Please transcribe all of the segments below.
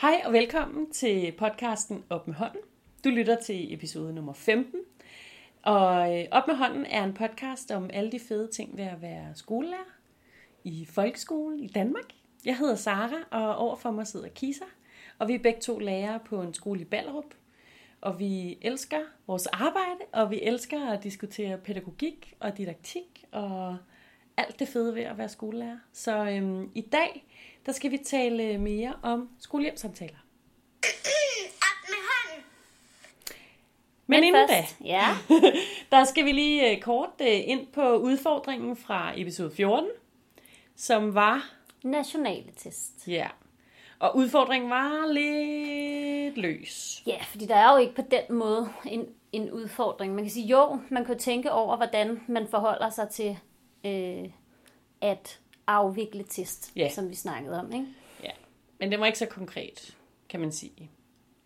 Hej og velkommen til podcasten Op med hånden. Du lytter til episode nummer 15. Og øh, Op med hånden er en podcast om alle de fede ting ved at være skolelærer i folkeskolen i Danmark. Jeg hedder Sara, og overfor mig sidder Kisa. Og vi er begge to lærere på en skole i Ballerup. Og vi elsker vores arbejde, og vi elsker at diskutere pædagogik og didaktik og alt det fede ved at være skolelærer. Så øhm, i dag, der skal vi tale mere om skolehjemsamtaler. Op med hånden. Men, Men inden først, da, ja. der skal vi lige øh, kort øh, ind på udfordringen fra episode 14, som var, Nationale test. ja, og udfordringen var lidt løs. Ja, fordi der er jo ikke på den måde en, en udfordring. Man kan sige, jo, man kan tænke over, hvordan man forholder sig til øh, at afvikle test, Ja. som vi snakkede om. Ikke? Ja, men det var ikke så konkret, kan man sige.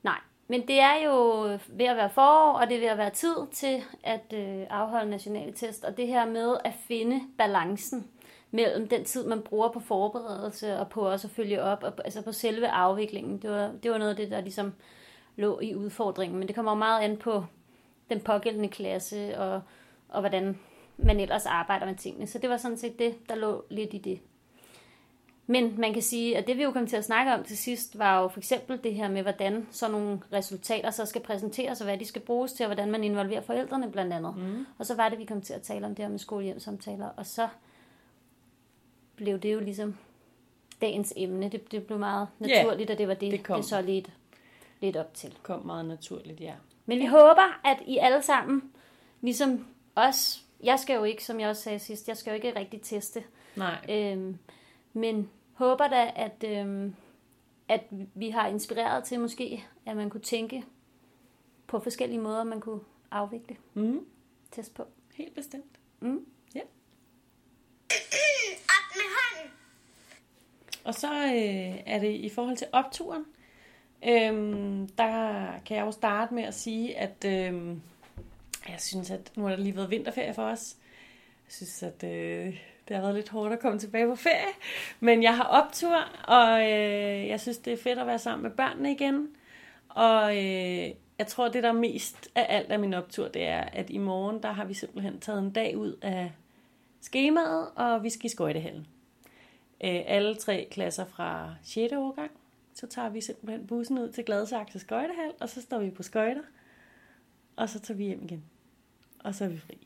Nej, men det er jo ved at være forår, og det er ved at være tid til at øh, afholde nationale test. Og det her med at finde balancen mellem den tid, man bruger på forberedelse og på også at følge op, og, altså på selve afviklingen. Det var, det var noget af det, der ligesom lå i udfordringen. Men det kommer meget an på den pågældende klasse, og, og hvordan man ellers arbejder med tingene. Så det var sådan set det, der lå lidt i det. Men man kan sige, at det vi jo kom til at snakke om til sidst, var jo for eksempel det her med, hvordan sådan nogle resultater så skal præsenteres, og hvad de skal bruges til, og hvordan man involverer forældrene blandt andet. Mm. Og så var det, vi kom til at tale om det her med skolehjemsamtaler, og så blev det jo ligesom dagens emne. Det, det blev meget naturligt, at det var det, det kom. det så lidt, lidt op til. Kom meget naturligt, ja. Men vi håber, at I alle sammen, ligesom os, jeg skal jo ikke, som jeg også sagde sidst, jeg skal jo ikke rigtig teste, Nej, Øhm, men håber da, at, øhm, at vi har inspireret til måske, at man kunne tænke på forskellige måder, man kunne afvikle mm, test på. helt bestemt. Mm. Ja. Op med hånden. Og så øh, er det i forhold til opturen. Øhm, der kan jeg jo starte med at sige, at øhm, jeg synes, at nu har der lige været vinterferie for os. Jeg synes, at øh, det har været lidt hårdt at komme tilbage på ferie. Men jeg har optur, og øh, jeg synes, det er fedt at være sammen med børnene igen. Og øh, jeg tror, det der er mest af alt af min optur, det er, at i morgen, der har vi simpelthen taget en dag ud af skemaet, og vi skal i skøjtehallen øh, alle tre klasser fra 6. årgang. Så tager vi simpelthen bussen ud til Gladsaxe Skøjtehal, og så står vi på skøjter, og så tager vi hjem igen. Og så er vi fri.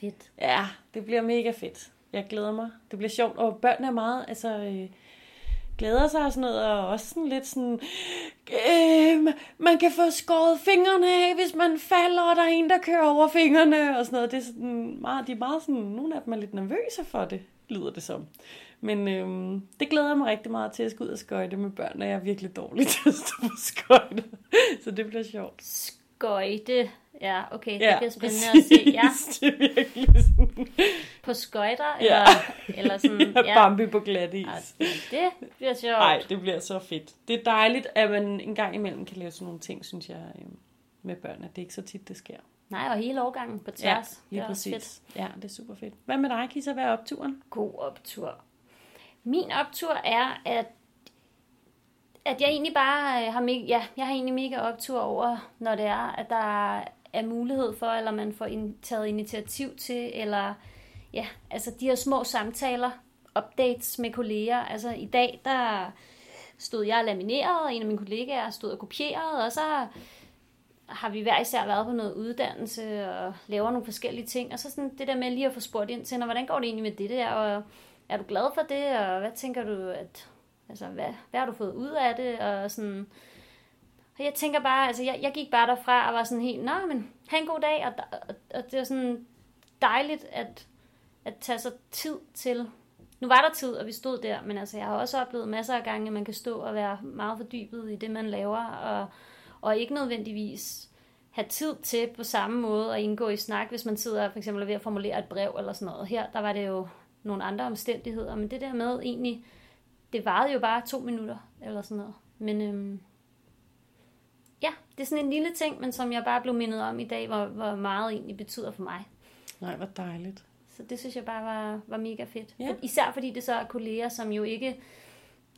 Fedt. Ja, det bliver mega fedt. Jeg glæder mig. Det bliver sjovt, og børnene er meget, altså, øh, glæder sig og sådan noget, og også sådan lidt sådan, øh, man kan få skåret fingrene af, hvis man falder, og der er en, der kører over fingrene, og sådan noget. Det er sådan meget, de er meget sådan, nogle af dem er lidt nervøse for det, lyder det som. Men øhm, det glæder jeg mig rigtig meget til at skulle ud og skøjte med børn, og jeg er virkelig dårlig til at stå på skøjte. Så det bliver sjovt. Skøjte. Ja, okay. Ja, det bliver spændende at se. Ja, præcis. Det er virkelig sådan, på skøjter, Ja. eller, eller sådan. ja. Ja. Bambi på glat is. Ej, Det bliver sjovt. Nej, det bliver så fedt. Det er dejligt, at man en gang imellem kan lave sådan nogle ting, synes jeg, øhm, med børn. At det er ikke så tit, det sker. Nej, og hele årgangen på Ja, tværs. lige det er også fedt. præcis. Ja, det er super fedt. Hvad med dig, Kisa? Hvad er opturen? god optur. Min optur er, at, at jeg egentlig bare øh, har, mega, ja, jeg har egentlig mega optur over, når det er, at der er mulighed for, eller man får in- taget initiativ til, eller ja, altså de her små samtaler, updates med kolleger. Altså i dag, der stod jeg og laminerede, og en af mine kollegaer stod og kopierede, og så har vi hver især været på noget uddannelse og laver nogle forskellige ting. Og så sådan det der med lige at få spurgt ind til, hvordan går det egentlig med det der, og er du glad for det, og hvad tænker du, at, altså, hvad, hvad har du fået ud af det, og sådan... Og jeg tænker bare, altså jeg, jeg gik bare derfra og var sådan helt, nå, men have en god dag, og, og, og det er sådan dejligt at, at tage sig tid til. Nu var der tid, og vi stod der, men altså jeg har også oplevet masser af gange, at man kan stå og være meget fordybet i det, man laver, og, og ikke nødvendigvis have tid til på samme måde at indgå i snak, hvis man sidder for eksempel ved at formulere et brev eller sådan noget. Her, der var det jo nogle andre omstændigheder, men det der med egentlig, det varede jo bare to minutter eller sådan noget. Men øhm, ja, det er sådan en lille ting, men som jeg bare blev mindet om i dag, hvor, hvor meget egentlig betyder for mig. Nej, hvor dejligt. Så det synes jeg bare var, var mega fedt. Ja. For, især fordi det så er kolleger, som jo ikke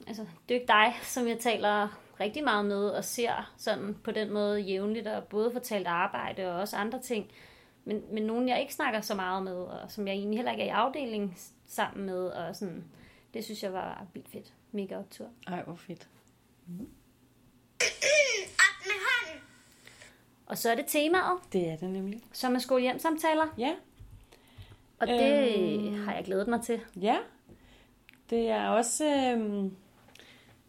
altså, det er jo ikke dig, som jeg taler rigtig meget med og ser sådan på den måde jævnligt, og både fortalt arbejde og også andre ting. Men, men nogen, jeg ikke snakker så meget med, og som jeg egentlig heller ikke er i afdeling sammen med, og sådan, det synes jeg var vildt fedt. Mega optur. Ej, hvor fedt. Hånden. Og så er det temaet, Det er det nemlig. som er skole-hjem-samtaler. Ja, Og det Øhm. har jeg glædet mig til. ja. Det er også... Øhm,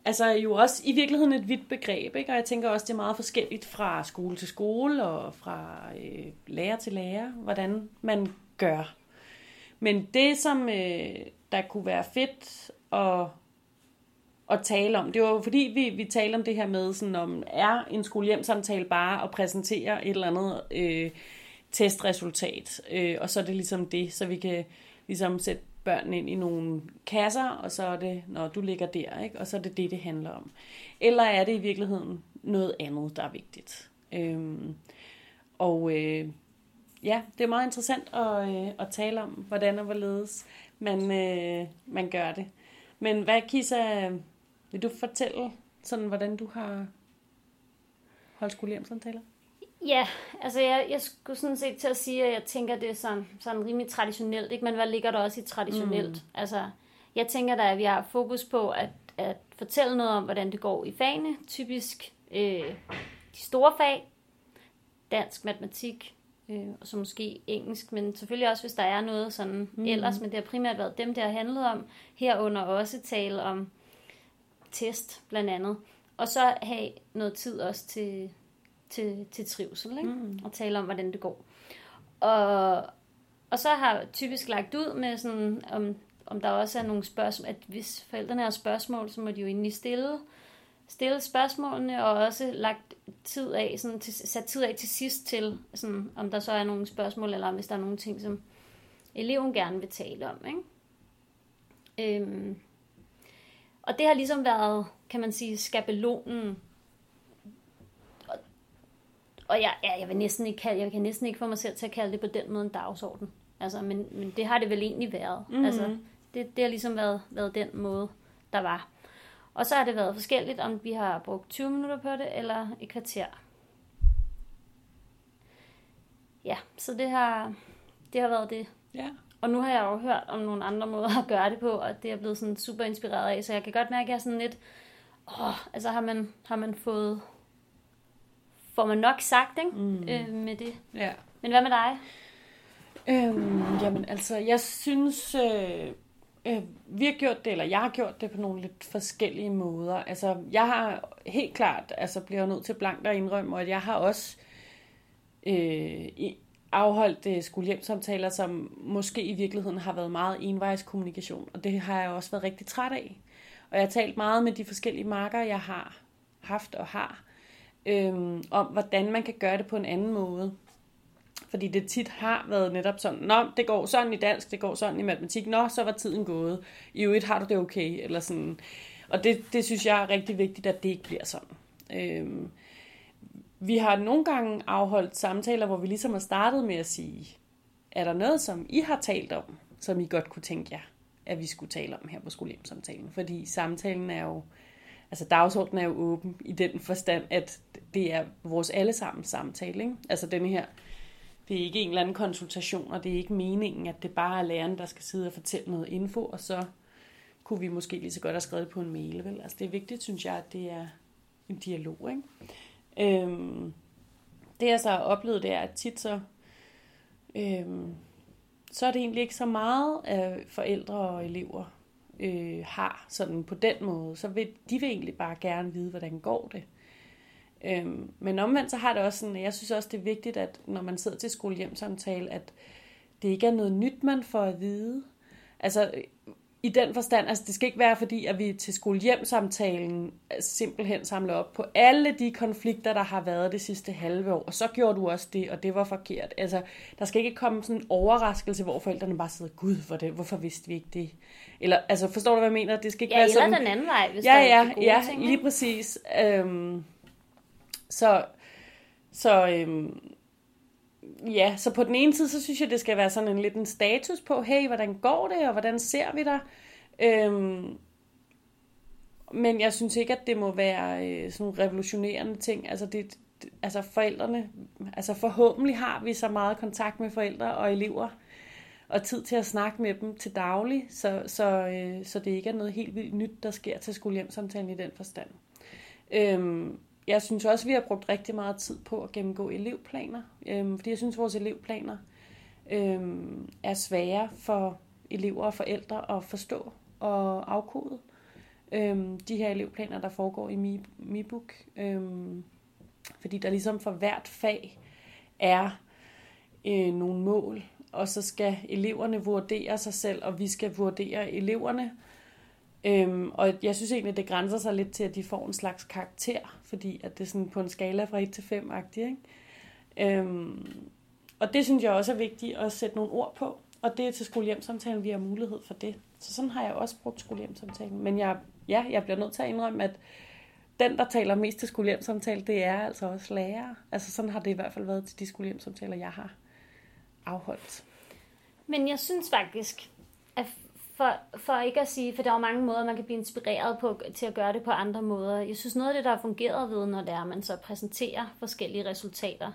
altså jo også i virkeligheden et vidt begreb, ikke? og jeg tænker også, det er meget forskelligt fra skole til skole og fra øh, lærer til lærer, hvordan man gør. Men det, som øh, der kunne være fedt at, at tale om, det var jo fordi, vi, vi talte om det her med, sådan om, er en skolehjemsamtale bare at præsentere et eller andet øh, testresultat, øh, og så er det ligesom det, så vi kan ligesom sætte børnene ind i nogle kasser, og så er det, når du ligger der, ikke? og så er det det, det handler om. Eller er det i virkeligheden noget andet, der er vigtigt? Øhm, og øh, ja, det er meget interessant at, øh, at tale om, hvordan og hvorledes man, øh, man gør det. Men hvad, Kisa, vil du fortælle, sådan, hvordan du har holdt skolehjemsamtaler? Ja, altså jeg, jeg skulle sådan set til at sige, at jeg tænker, at det er sådan, sådan rimelig traditionelt, ikke? men hvad ligger der også i traditionelt? Mm. Altså, jeg tænker da, at vi har fokus på at, at fortælle noget om, hvordan det går i fagene, typisk øh, de store fag, dansk, matematik, øh, og så måske engelsk, men selvfølgelig også, hvis der er noget sådan mm. ellers, men det har primært været dem, det har handlet om, herunder også tale om test, blandt andet, og så have noget tid også til, til, til trivsel, ikke? Mm. og tale om, hvordan det går. Og, og så har jeg typisk lagt ud med sådan, om, om der også er nogle spørgsmål, at hvis forældrene har spørgsmål, så må de jo egentlig stille, stille spørgsmålene, og også lagt tid af, sådan til, sat tid af til sidst til, sådan, om der så er nogle spørgsmål, eller hvis der er nogle ting, som eleven gerne vil tale om. Ikke? Øhm, og det har ligesom været, kan man sige, skabelonen og jeg, ja, jeg, vil næsten ikke kalde, jeg kan næsten ikke få mig selv til at kalde det på den måde en dagsorden. Altså, men, men det har det vel egentlig været. Mm-hmm. Altså, det, det har ligesom været, været den måde, der var. Og så har det været forskelligt, om vi har brugt 20 minutter på det, eller et kvarter. Ja, så det har, det har været det. Ja. Og nu har jeg jo hørt om nogle andre måder at gøre det på, og det er jeg blevet sådan super inspireret af, så jeg kan godt mærke, at jeg er sådan lidt, åh, altså har man, har man fået, får man nok sagt, ikke? Mm. Øh, med det. ja. Men hvad med dig? Øhm, jamen altså, jeg synes, øh, øh, vi har gjort det, eller jeg har gjort det på nogle lidt forskellige måder. Altså, jeg har helt klart, altså bliver nødt til blankt at indrømme, at jeg har også øh, i- afholdt øh, skolehjemsamtaler, som måske i virkeligheden har været meget envejskommunikation, og det har jeg også været rigtig træt af. Og jeg har talt meget med de forskellige marker, jeg har haft og har, øh, om hvordan man kan gøre det på en anden måde. Fordi det tit har været netop sådan, nå, det går sådan i dansk, det går sådan i matematik, nå, så var tiden gået. I øvrigt har du det okay, eller sådan. Og det, det synes jeg er rigtig vigtigt, at det ikke bliver sådan. Øhm, vi har nogle gange afholdt samtaler, hvor vi ligesom har startet med at sige, er der noget, som I har talt om, som I godt kunne tænke jer, at vi skulle tale om her på skolehjemsamtalen? Fordi samtalen er jo, altså dagsordenen er jo åben i den forstand, at det er vores allesammens samtale. Ikke? Altså denne her, det er ikke en eller anden konsultation, og det er ikke meningen, at det bare er læreren, der skal sidde og fortælle noget info, og så kunne vi måske lige så godt have skrevet på en mail. Vel? Altså det er vigtigt, synes jeg, at det er en dialog. Ikke? Øhm, det jeg så har oplevet, det er, at tit så, øhm, så er det egentlig ikke så meget, at forældre og elever øh, har sådan på den måde. Så vil de vil egentlig bare gerne vide, hvordan går det. Øhm, men omvendt så har det også sådan, jeg synes også, det er vigtigt, at når man sidder til skolehjemsamtale, at det ikke er noget nyt, man får at vide. Altså, i den forstand, altså det skal ikke være fordi, at vi til skolehjemsamtalen simpelthen samler op på alle de konflikter, der har været det sidste halve år, og så gjorde du også det, og det var forkert. Altså, der skal ikke komme sådan en overraskelse, hvor forældrene bare sidder, gud, hvor det, hvorfor vidste vi ikke det? Eller, altså, forstår du, hvad jeg mener? Det skal ikke Ja, være eller sådan... den anden vej, hvis ja, der er ja, de gode ja, ting. lige præcis. Øhm, så, så, øhm, ja, så på den ene side, så synes jeg, det skal være sådan en lidt en status på, hey, hvordan går det, og hvordan ser vi dig? Øhm, men jeg synes ikke, at det må være øh, sådan nogle revolutionerende ting. Altså, det, det, altså forældrene, altså forhåbentlig har vi så meget kontakt med forældre og elever, og tid til at snakke med dem til daglig, så, så, øh, så det ikke er noget helt vildt nyt, der sker til skolehjemsamtalen i den forstand. Øhm, jeg synes også, vi har brugt rigtig meget tid på at gennemgå elevplaner, øhm, fordi jeg synes, vores elevplaner øhm, er svære for elever og forældre at forstå og afkode. Øhm, de her elevplaner, der foregår i MiBook, øhm, fordi der ligesom for hvert fag er øh, nogle mål, og så skal eleverne vurdere sig selv, og vi skal vurdere eleverne. Øhm, og jeg synes egentlig, det grænser sig lidt til, at de får en slags karakter, fordi at det er sådan på en skala fra 1 til 5-agtigt. Ikke? Øhm, og det synes jeg også er vigtigt at sætte nogle ord på, og det er til skolehjemsamtalen, vi har mulighed for det. Så sådan har jeg også brugt skolehjemsamtalen. Men jeg, ja, jeg bliver nødt til at indrømme, at den, der taler mest til skolehjemsamtale, det er altså også lærer. Altså sådan har det i hvert fald været til de skolehjemsamtaler, jeg har afholdt. Men jeg synes faktisk, at for, for ikke at sige, for der er jo mange måder, man kan blive inspireret på, til at gøre det på andre måder. Jeg synes, noget af det, der har fungeret ved, når det er, at man så præsenterer forskellige resultater,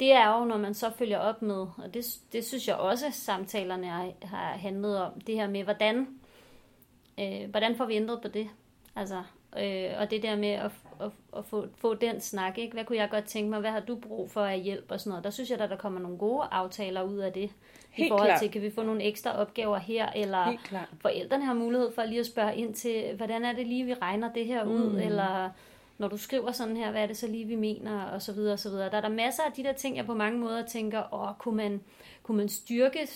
det er jo, når man så følger op med, og det, det synes jeg også, samtalerne har, har handlet om, det her med, hvordan, øh, hvordan får vi ændret på det? Altså, øh, og det der med at, at, at få, få den snak, ikke? hvad kunne jeg godt tænke mig, hvad har du brug for af hjælp og sådan noget. Der synes jeg, at der kommer nogle gode aftaler ud af det. Helt I forhold klart. til, kan vi få nogle ekstra opgaver her, eller forældrene har mulighed for lige at spørge ind til, hvordan er det lige, vi regner det her ud, Mm. eller når du skriver sådan her, hvad er det så lige, vi mener, og så videre, og så videre. Der er der masser af de der ting, jeg på mange måder tænker, åh, kunne man, kunne man styrke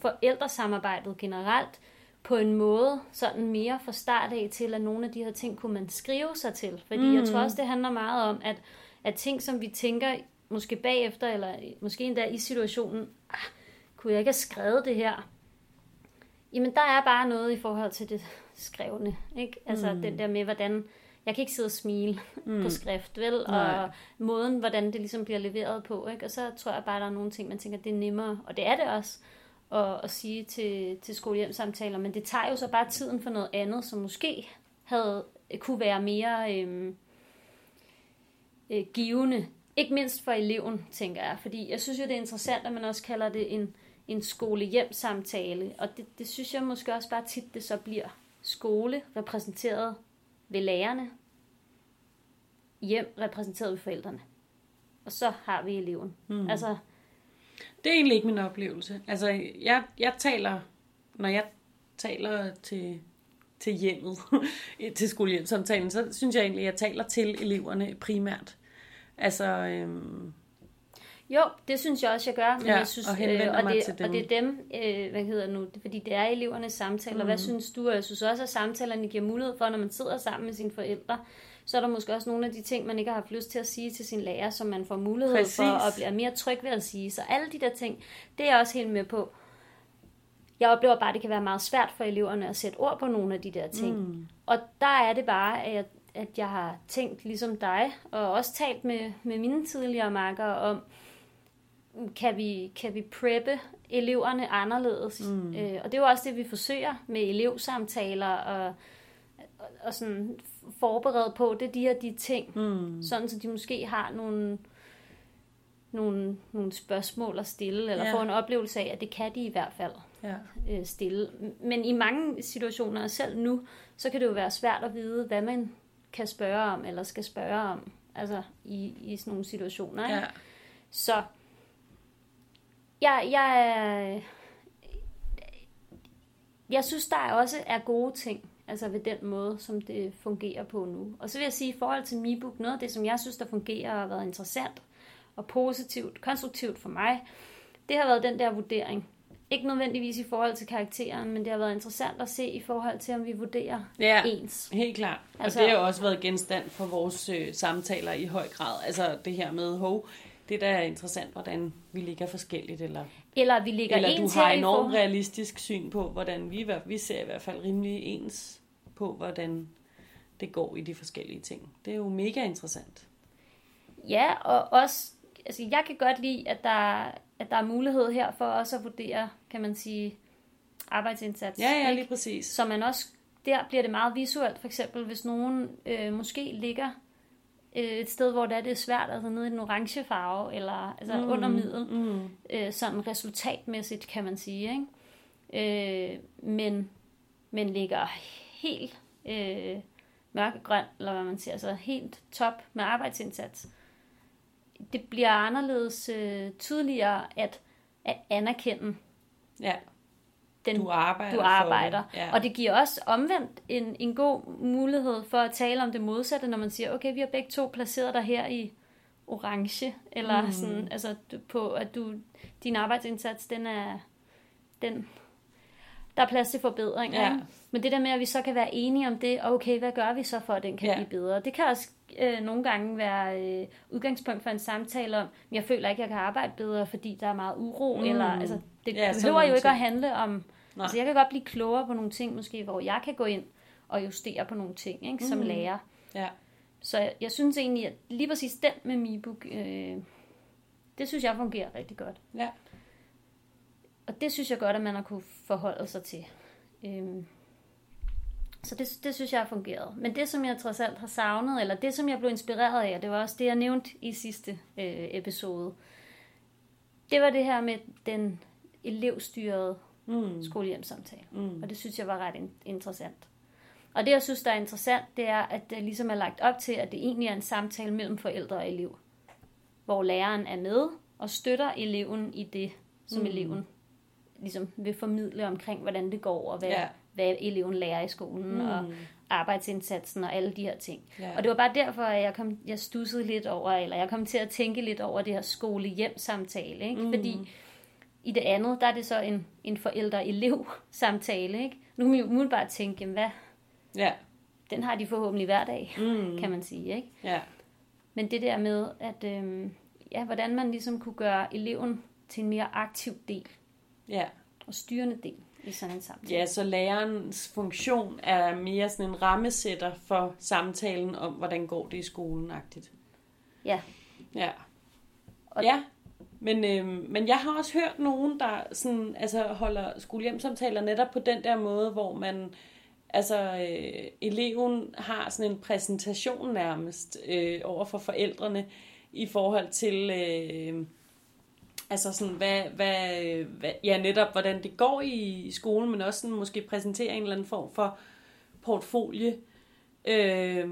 forældresamarbejdet generelt på en måde, sådan mere fra start af til, at nogle af de her ting kunne man skrive sig til. Fordi mm. jeg tror også, det handler meget om, at, at ting, som vi tænker måske bagefter, eller måske endda i situationen, ah, kunne jeg ikke have skrevet det her? Jamen, der er bare noget i forhold til det skrevne, ikke? Altså mm. den der med, hvordan jeg kan ikke sidde og smile mm. på skrift, vel? Nej. Og måden, hvordan det ligesom bliver leveret på, ikke? Og så tror jeg bare, der er nogle ting, man tænker, det er nemmere, og det er det også, at, at sige til, til skolehjemsamtaler, men det tager jo så bare tiden for noget andet, som måske havde, kunne være mere øhm, øh, givende. Ikke mindst for eleven, tænker jeg, fordi jeg synes jo, det er interessant, at man også kalder det en, en skole-hjem-samtale, og det, det synes jeg måske også bare tit, det så bliver skole repræsenteret ved lærerne, hjem repræsenteret ved forældrene. Og så har vi eleven. Mm. Altså, Det er egentlig ikke min oplevelse. Altså, jeg, jeg taler, når jeg taler til, til hjemmet, til skolehjemsamtalen, så synes jeg egentlig, at jeg taler til eleverne primært. Altså, øhm, Jo, det synes jeg også, jeg gør. Men Ja, jeg synes, og henvender og, mig det, til dem. og det er dem, øh, hvad hedder nu, fordi det er elevernes samtaler. Mm. Hvad synes du? Og jeg synes også, at samtalerne giver mulighed for, når man sidder sammen med sine forældre, så er der måske også nogle af de ting, man ikke har haft lyst til at sige til sin lærer, som man får mulighed Præcis. for og bliver mere tryg ved at sige. Så alle de der ting, det er jeg også helt med på. Jeg oplever bare, at det kan være meget svært for eleverne at sætte ord på nogle af de der ting. Mm. Og der er det bare, at jeg, at jeg har tænkt ligesom dig, og også talt med, med mine tidligere makkere om, kan vi, kan vi preppe eleverne anderledes? Mm. Øh, og det er jo også det, vi forsøger med elevsamtaler og, og, og sådan forberede på. Det er de her de ting, mm. sådan så de måske har nogle, nogle, nogle spørgsmål at stille, eller Ja. ja. få en oplevelse af, at det kan de i hvert fald ja. øh, stille. Men i mange situationer, og selv nu, så kan det jo være svært at vide, hvad man kan spørge om, eller skal spørge om, altså i, i sådan nogle situationer. Ikke? ja. Så jeg, jeg, jeg synes, der er også er gode ting, altså ved den måde, som det fungerer på nu. Og så vil jeg sige, i forhold til MiBook, noget af det, som jeg synes, der fungerer og har været interessant og positivt, konstruktivt for mig, det har været den der vurdering. Ikke nødvendigvis i forhold til karakteren, men det har været interessant at se i forhold til, om vi vurderer Ja. ens. Helt klart. Og Altså- det har jo også været genstand for vores øh, samtaler i høj grad. Altså det her med, hov, det der er interessant, hvordan vi ligger forskelligt, eller, Eller vi ligger eller du har enormt forhold- realistisk syn på, hvordan vi, vi ser i hvert fald rimelig ens på, hvordan det går i de forskellige ting. Det er jo mega interessant. Ja, og også, altså jeg kan godt lide, at der, at der er mulighed her for også at vurdere, kan man sige, arbejdsindsats. Ja, ja, ikke? lige præcis. Så man også der bliver det meget visuelt, for eksempel hvis nogen øh, måske ligger et sted, hvor det er, det er svært, altså nede i den orange farve, eller altså mm. under middel, Mm. øh, sådan resultatmæssigt, kan man sige. Ikke? Øh, men, men ligger helt øh, mørkegrøn, eller hvad man siger, altså helt top med arbejdsindsats. Det bliver anderledes øh, tydeligere at, at anerkende Ja, den, du arbejder du for arbejder. det. Ja. Og det giver også omvendt en, en god mulighed for at tale om det modsatte, når man siger, okay, vi har begge to placeret dig her i orange, eller Mm. sådan, altså på, at du, din arbejdsindsats, den er, den, der er plads til forbedringer. Ja. ikke? Men det der med, at vi så kan være enige om det, og okay, hvad gør vi så for, at den kan Ja. blive bedre? Det kan også øh, nogle gange være øh, udgangspunkt for en samtale om, jeg føler ikke, jeg kan arbejde bedre, fordi der er meget uro, mm. eller altså, det Ja, behøver jo ikke ting. at handle om, Nej. Altså jeg kan godt blive klogere på nogle ting, måske, hvor jeg kan gå ind og justere på nogle ting, ikke, som Mm. lærer. Ja. Så jeg, jeg synes egentlig, at lige præcis den med MiBook, øh, det synes jeg fungerer rigtig godt. Ja. Og det synes jeg godt, at man har kunne forholde sig til. Øhm, så det, det synes jeg har fungeret. Men det, som jeg trods alt har savnet, eller det, som jeg blev inspireret af, det var også det, jeg nævnte i sidste øh, episode, det var det her med den elevstyrede Mm. skolehjemsamtale. Mm. Og det synes jeg var ret in- interessant. Og det, jeg synes, der er interessant, det er, at det ligesom er lagt op til, at det egentlig er en samtale mellem forældre og elev. Hvor læreren er med og støtter eleven i det, som Mm. eleven ligesom vil formidle omkring, hvordan det går, og hvad, Ja. hvad eleven lærer i skolen, Mm. og arbejdsindsatsen og alle de her ting. Ja. Og det var bare derfor, at jeg, kom, jeg stussede lidt over, eller jeg kom til at tænke lidt over det her skole-hjem-samtale. Ikke? Mm. Fordi i det andet, der er det så en, en forældre-elev-samtale. Ikke? Nu kan man jo umiddelbart tænke, jamen hvad, Ja. den har de forhåbentlig hver dag, Mm. kan man sige. Ikke? Ja. Men det der med, at øhm, ja, hvordan man ligesom kunne gøre eleven til en mere aktiv del Ja. og styrende del i sådan en samtale. Ja, så lærerens funktion er mere sådan en rammesætter for samtalen om, hvordan går det i skolen-agtigt. Ja. Ja. Og- ja, men, øh, men jeg har også hørt nogen, der sådan, altså, holder skolehjemsamtaler netop på den der måde, hvor man, altså øh, eleven har sådan en præsentation nærmest øh, over for forældrene i forhold til, øh, altså sådan, hvad, hvad, hvad, ja netop hvordan det går i skolen, men også sådan måske præsentere en eller anden form for portfolie, øh,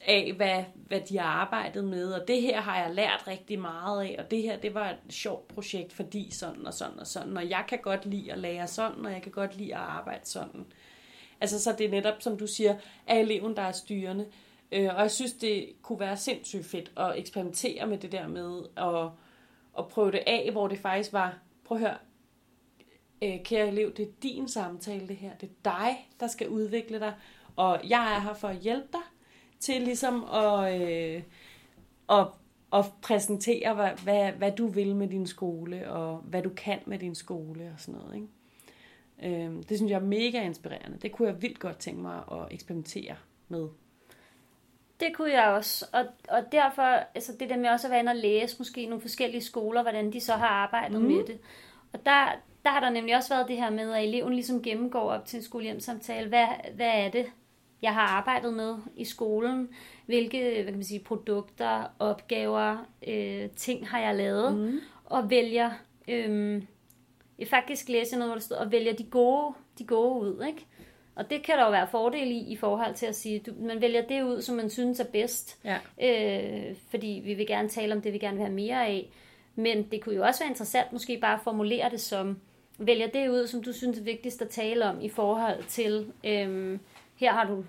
af, hvad, hvad de har arbejdet med, og det her har jeg lært rigtig meget af, og det her, det var et sjovt projekt, fordi sådan og sådan og sådan, og jeg kan godt lide at lære sådan, og jeg kan godt lide at arbejde sådan. Altså, så det er netop, som du siger, er eleven, der er styrende. Øh, og jeg synes, det kunne være sindssygt fedt at eksperimentere med det der med at, at prøve det af, hvor det faktisk var, prøv at høre, øh, kære elev, det er din samtale det her. Det er dig, der skal udvikle dig, og jeg er her for at hjælpe dig til ligesom at, øh, at, at præsentere, hvad, hvad, hvad du vil med din skole, og hvad du kan med din skole og sådan noget. Ikke? Øh, det synes jeg er mega inspirerende. Det kunne jeg vildt godt tænke mig at eksperimentere med. Det kunne jeg også, og, og derfor, altså det der med også at være inde og læse måske nogle forskellige skoler, hvordan de så har arbejdet mm. med det. Og der, der har der nemlig også været det her med, at eleven ligesom gennemgår op til en skolehjemsamtale, hvad, hvad er det, jeg har arbejdet med i skolen, hvilke hvad kan man sige, produkter, opgaver, øh, ting har jeg lavet, Mm. og vælger, øh, jeg faktisk læser noget, hvor der står, og vælger de gode, de gode ud, ikke? Og det kan der jo være fordel i, i forhold til at sige, du, man vælger det ud, som man synes er bedst, Ja. øh, fordi vi vil gerne tale om det, vi gerne vil have mere af. Men det kunne jo også være interessant måske bare at formulere det som, vælger det ud, som du synes er vigtigst at tale om i forhold til, øh, her har du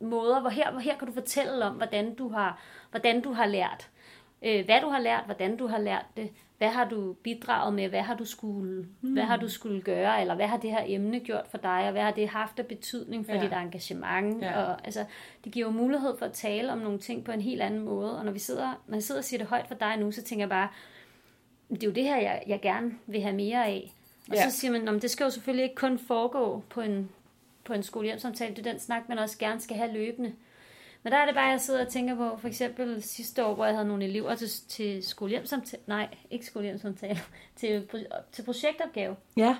måder, hvor her, hvor her kan du fortælle om, hvordan du har, hvordan du har lært. Øh, hvad du har lært, hvordan du har lært det, hvad har du bidraget med, hvad har du skulle, mm. hvad har du skulle gøre, eller hvad har det her emne gjort for dig, og hvad har det haft af betydning for Ja. dit engagement. Ja. Og, altså, det giver jo mulighed for at tale om nogle ting på en helt anden måde, og når, vi sidder, når jeg sidder og siger det højt for dig nu, så tænker jeg bare, det er jo det her, jeg, jeg gerne vil have mere af. Og Ja. så siger man, "Nå, men det skal jo selvfølgelig ikke kun foregå på en, på en skolehjemsamtale, det er den snak, man også gerne skal have løbende. Men der er det bare, jeg sidder og tænker på, for eksempel sidste år, hvor jeg havde nogle elever til, til skolehjemsamtale, nej, ikke skolehjemsamtale, til, til projektopgave. Ja.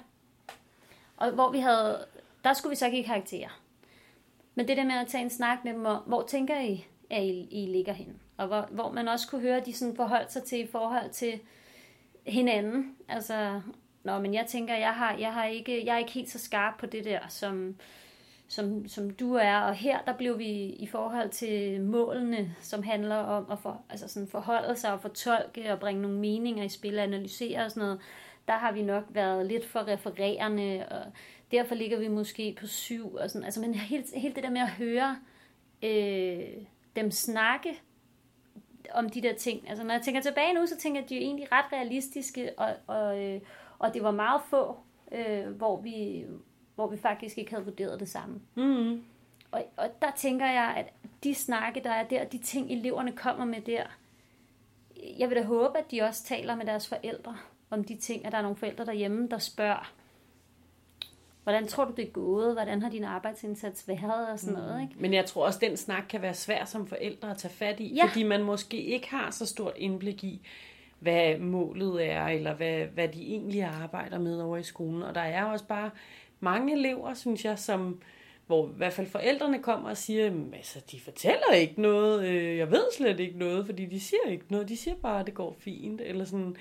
Og hvor vi havde, der skulle vi så give karakterer. Men det der med at tage en snak med dem, hvor, hvor tænker I, at I, I ligger hen? Og hvor, hvor man også kunne høre, at de sådan forholdt sig til i forhold til hinanden. Altså, nå, men jeg tænker, jeg har, jeg har ikke, jeg er ikke helt så skarp på det der, som, som, som du er. Og her, der blev vi i forhold til målene, som handler om at for, altså sådan forholde sig og fortolke og bringe nogle meninger i spil, analysere og sådan noget, der har vi nok været lidt for refererende, og derfor ligger vi måske på syv. Og sådan. Altså, men helt, helt det der med at høre øh, dem snakke om de der ting. Altså, når jeg tænker tilbage nu, så tænker jeg, at de er egentlig ret realistiske, og, og, øh, og det var meget få, øh, hvor, vi, hvor vi faktisk ikke havde vurderet det samme. Mm. Og, og der tænker jeg, at de snakke, der er der, de ting, eleverne kommer med der, jeg vil da håbe, at de også taler med deres forældre om de ting, at der er nogle forældre derhjemme, der spørger, hvordan tror du, det er gået? Hvordan har din arbejdsindsats været? Og sådan noget, ikke? Men jeg tror også, at den snak kan være svær som forældre at tage fat i, Ja. fordi man måske ikke har så stort indblik i, hvad målet er, eller hvad, hvad de egentlig arbejder med over i skolen. Og der er også bare mange elever, synes jeg, som hvor i hvert fald forældrene kommer og siger, altså, de fortæller ikke noget, øh, jeg ved slet ikke noget, fordi de siger ikke noget, de siger bare, at det går fint, eller sådan.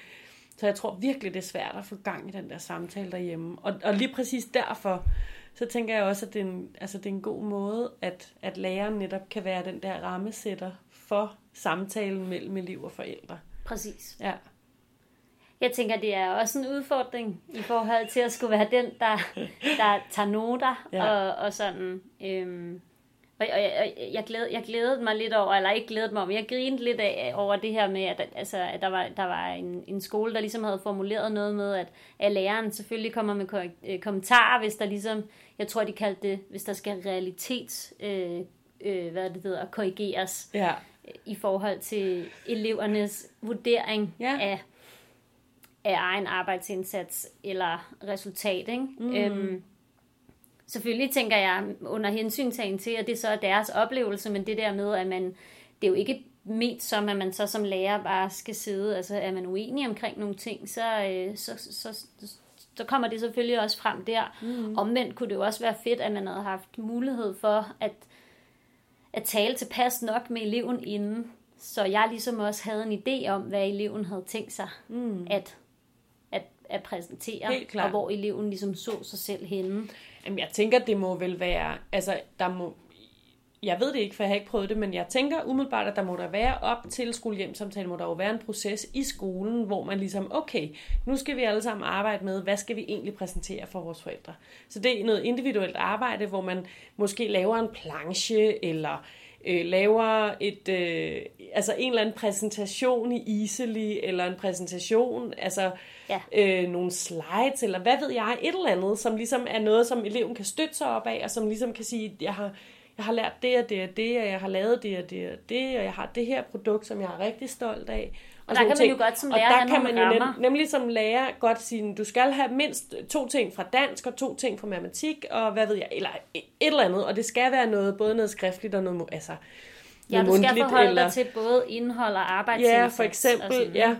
Så jeg tror virkelig, det er svært at få gang i den der samtale derhjemme. Og, og lige præcis derfor, så tænker jeg også, at det er en, altså, det er en god måde, at, at læreren netop kan være den der rammesætter for samtalen mellem elev og forældre. Præcis. Ja. Jeg tænker, det er også en udfordring i forhold til at skulle være den, der, der tager noter Ja. og, og sådan. Øhm, og, og, og jeg, glæd, jeg glædede mig lidt over, eller ikke glædet mig om, jeg grinede lidt af, over det her med, at, altså, at der var, der var en, en skole, der ligesom havde formuleret noget med, at, at læreren selvfølgelig kommer med korrek- øh, kommentarer, hvis der ligesom, jeg tror, de kaldte det, hvis der skal realitets, øh, øh, hvad det hedder, korrigeres Ja. I forhold til elevernes vurdering Ja. af, af egen arbejdsindsats eller resultat. Ikke? Mm. Øhm, selvfølgelig tænker jeg under hensyntagen til, at det så er deres oplevelse, men det der med, at man, det er jo ikke ment som, at man så som lærer bare skal sidde, altså er man uenig omkring nogle ting, så, øh, så, så, så, så kommer det selvfølgelig også frem der. Mm. Omvendt kunne det jo også være fedt, at man havde haft mulighed for at, at tale tilpas nok med eleven inden, så jeg ligesom også havde en idé om, hvad eleven havde tænkt sig mm. at, at, at præsentere, og hvor eleven ligesom så sig selv henne. Jamen, jeg tænker, det må vel være, altså, der må, jeg ved det ikke, for jeg har ikke prøvet det, men jeg tænker umiddelbart, at der må der være op til skolehjemsamtale, må der jo være en proces i skolen, hvor man ligesom, okay, nu skal vi alle sammen arbejde med, hvad skal vi egentlig præsentere for vores forældre. Så det er noget individuelt arbejde, hvor man måske laver en planche, eller øh, laver et, øh, altså en eller anden præsentation i Easily, eller en præsentation, altså Ja. øh, nogle slides, eller hvad ved jeg, et eller andet, som ligesom er noget, som eleven kan støtte sig op af, og som ligesom kan sige, jeg har, jeg har lært det og det og det, og jeg har lavet det og det og det, og jeg har det her produkt, som jeg er rigtig stolt af. Og der sådan kan nogle man jo godt som og lærer der have kan man jo nem, nemlig som lærer godt sige, du skal have mindst to ting fra dansk, og to ting fra matematik, og hvad ved jeg, eller et eller andet, og det skal være noget, både noget skriftligt og noget, altså, Ja, du skal forholde eller- dig til både indhold og arbejdsindsats. Ja, for og eksempel, sådan. ja.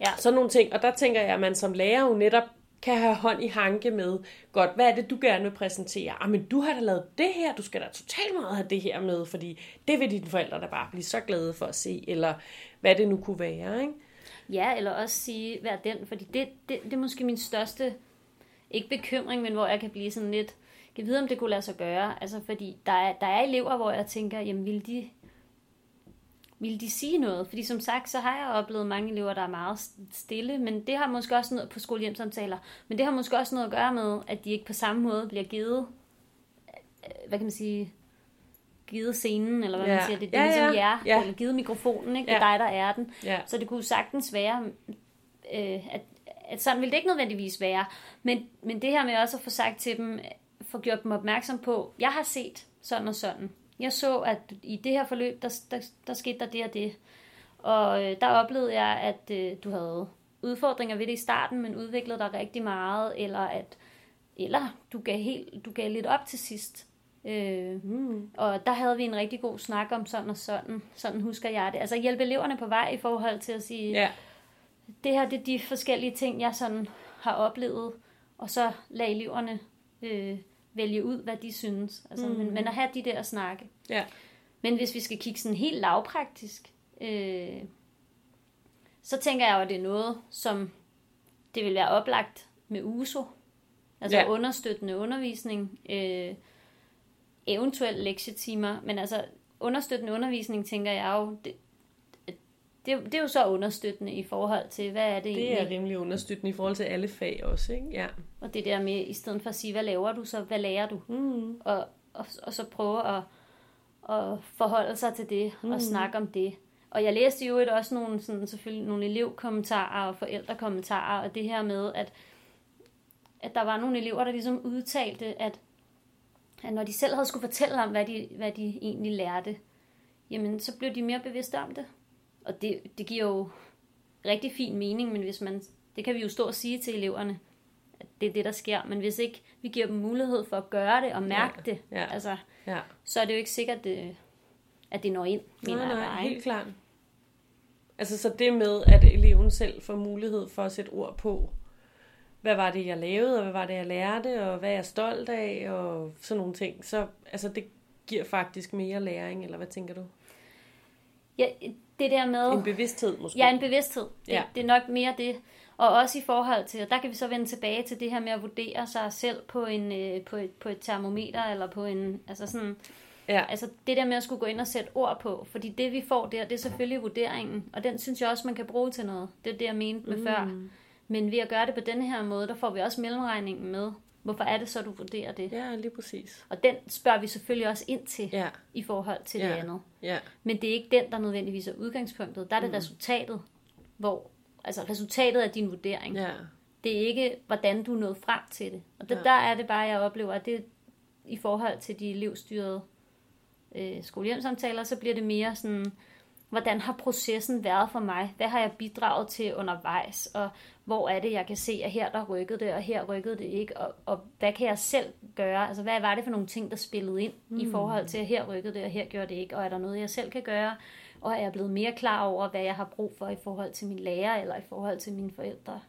Ja. Sådan nogle ting. Og der tænker jeg, at man som lærer jo netop kan have hånd i hanke med, godt, hvad er det, du gerne vil præsentere? Ah, men du har da lavet det her, du skal da totalt meget have det her med, fordi det vil dine forældre da bare blive så glade for at se, eller hvad det nu kunne være, ikke? Ja, eller også sige, vær den, fordi det, det, det er måske min største, ikke bekymring, men hvor jeg kan blive sådan lidt, kan vide, om det kunne lade sig gøre, altså fordi der er, der er elever, hvor jeg tænker, jamen vil de, vil de sige noget? Fordi som sagt, så har jeg oplevet mange elever, der er meget stille, men det har måske også noget på skolehjemsamtaler, men det har måske også noget at gøre med, at de ikke på samme måde bliver givet, øh, hvad kan man sige, givet scenen, eller hvad Ja. man siger, det er Ja, ja, ligesom ja. jer, Ja. eller givet mikrofonen, ikke? det er Ja. dig, der er den. Ja. Så det kunne sagtens være, øh, at, at sådan ville det ikke nødvendigvis være. Men, men det her med også at få sagt til dem, få gjort dem opmærksom på, jeg har set sådan og sådan. Jeg så, at i det her forløb, der, der, der skete der det og det. Og øh, der oplevede jeg, at øh, du havde udfordringer ved det i starten, men udviklede dig rigtig meget, eller at eller du gav, helt, du gav lidt op til sidst. Øh, mm. Og der havde vi en rigtig god snak om sådan og sådan. Sådan husker jeg det. Altså hjælpe eleverne på vej i forhold til at sige, Ja. det her det er de forskellige ting, jeg sådan har oplevet, og så lade eleverne øh, vælge ud, hvad de synes. Altså, Mm. mm. men, men at have de der snakke. Ja. Men hvis vi skal kigge sådan helt lavpraktisk, øh, så tænker jeg jo, at det er noget, som det vil være oplagt med USO. Altså ja. understøttende undervisning, øh, eventuelt lektietimer, men altså understøttende undervisning, tænker jeg jo, det, det, det er jo så understøttende i forhold til, hvad er det, Det egentlig? er rimelig understøttende i forhold til alle fag også, ikke? Ja. Og det der med, i stedet for at sige, hvad laver du, så hvad lærer du? Mm. Og, og, og så prøve at, at forholde sig til det Mhm. og snakke om det. Og jeg læste jo også nogle, sådan, selvfølgelig nogle elevkommentarer og forældrekommentarer, og det her med, at, at der var nogle elever, der ligesom udtalte, at, at når de selv havde skulle fortælle om, hvad de, hvad de egentlig lærte, jamen så blev de mere bevidste om det. Og det, det giver jo rigtig fin mening, men hvis man, det kan vi jo stå og sige til eleverne, at det er det, der sker. Men hvis ikke vi giver dem mulighed for at gøre det og mærke Ja, det, ja. altså, Ja. så er det jo ikke sikkert, det, at det når ind, mener Nej, jeg nej, ikke? helt klart. Altså så det med, at eleven selv får mulighed for at sætte ord på, hvad var det, jeg lavede, og hvad var det, jeg lærte, og hvad er jeg stolt af, og sådan nogle ting. Så altså, det giver faktisk mere læring, eller hvad tænker du? Ja, det der med... En bevidsthed måske? Ja, en bevidsthed. Det, Ja. det er nok mere det. Og også i forhold til, og der kan vi så vende tilbage til det her med at vurdere sig selv på, en, øh, på, et, på et termometer, eller på en, altså sådan, Ja. altså det der med at skulle gå ind og sætte ord på, fordi det vi får der, det er selvfølgelig vurderingen, og den synes jeg også, man kan bruge til noget. Det er det, jeg mente med mm. før. Men ved at gøre det på denne her måde, der får vi også mellemregningen med. Hvorfor er det så, du vurderer det? Ja, lige præcis. Og den spørger vi selvfølgelig også ind til Ja, i forhold til Ja. det andet. ja, Men det er ikke den, der nødvendigvis er udgangspunktet. Der er det mm. resultatet, hvor, altså resultatet af din vurdering. ja. Det er ikke, hvordan du nået frem til det. Og der, Ja. der er det bare, jeg oplever, at det i forhold til de elevstyrede øh, skolehjemsamtaler, så bliver det mere sådan, hvordan har processen været for mig? Hvad har jeg bidraget til undervejs? Og hvor er det, jeg kan se, at her der rykkede det, og her rykkede det ikke? Og, og hvad kan jeg selv gøre? Altså, hvad var det for nogle ting, der spillede ind mm. i forhold til, at her rykkede det, og her gjorde det ikke? Og er der noget, jeg selv kan gøre? Og er jeg blevet mere klar over, hvad jeg har brug for i forhold til min lærer, eller i forhold til mine forældre?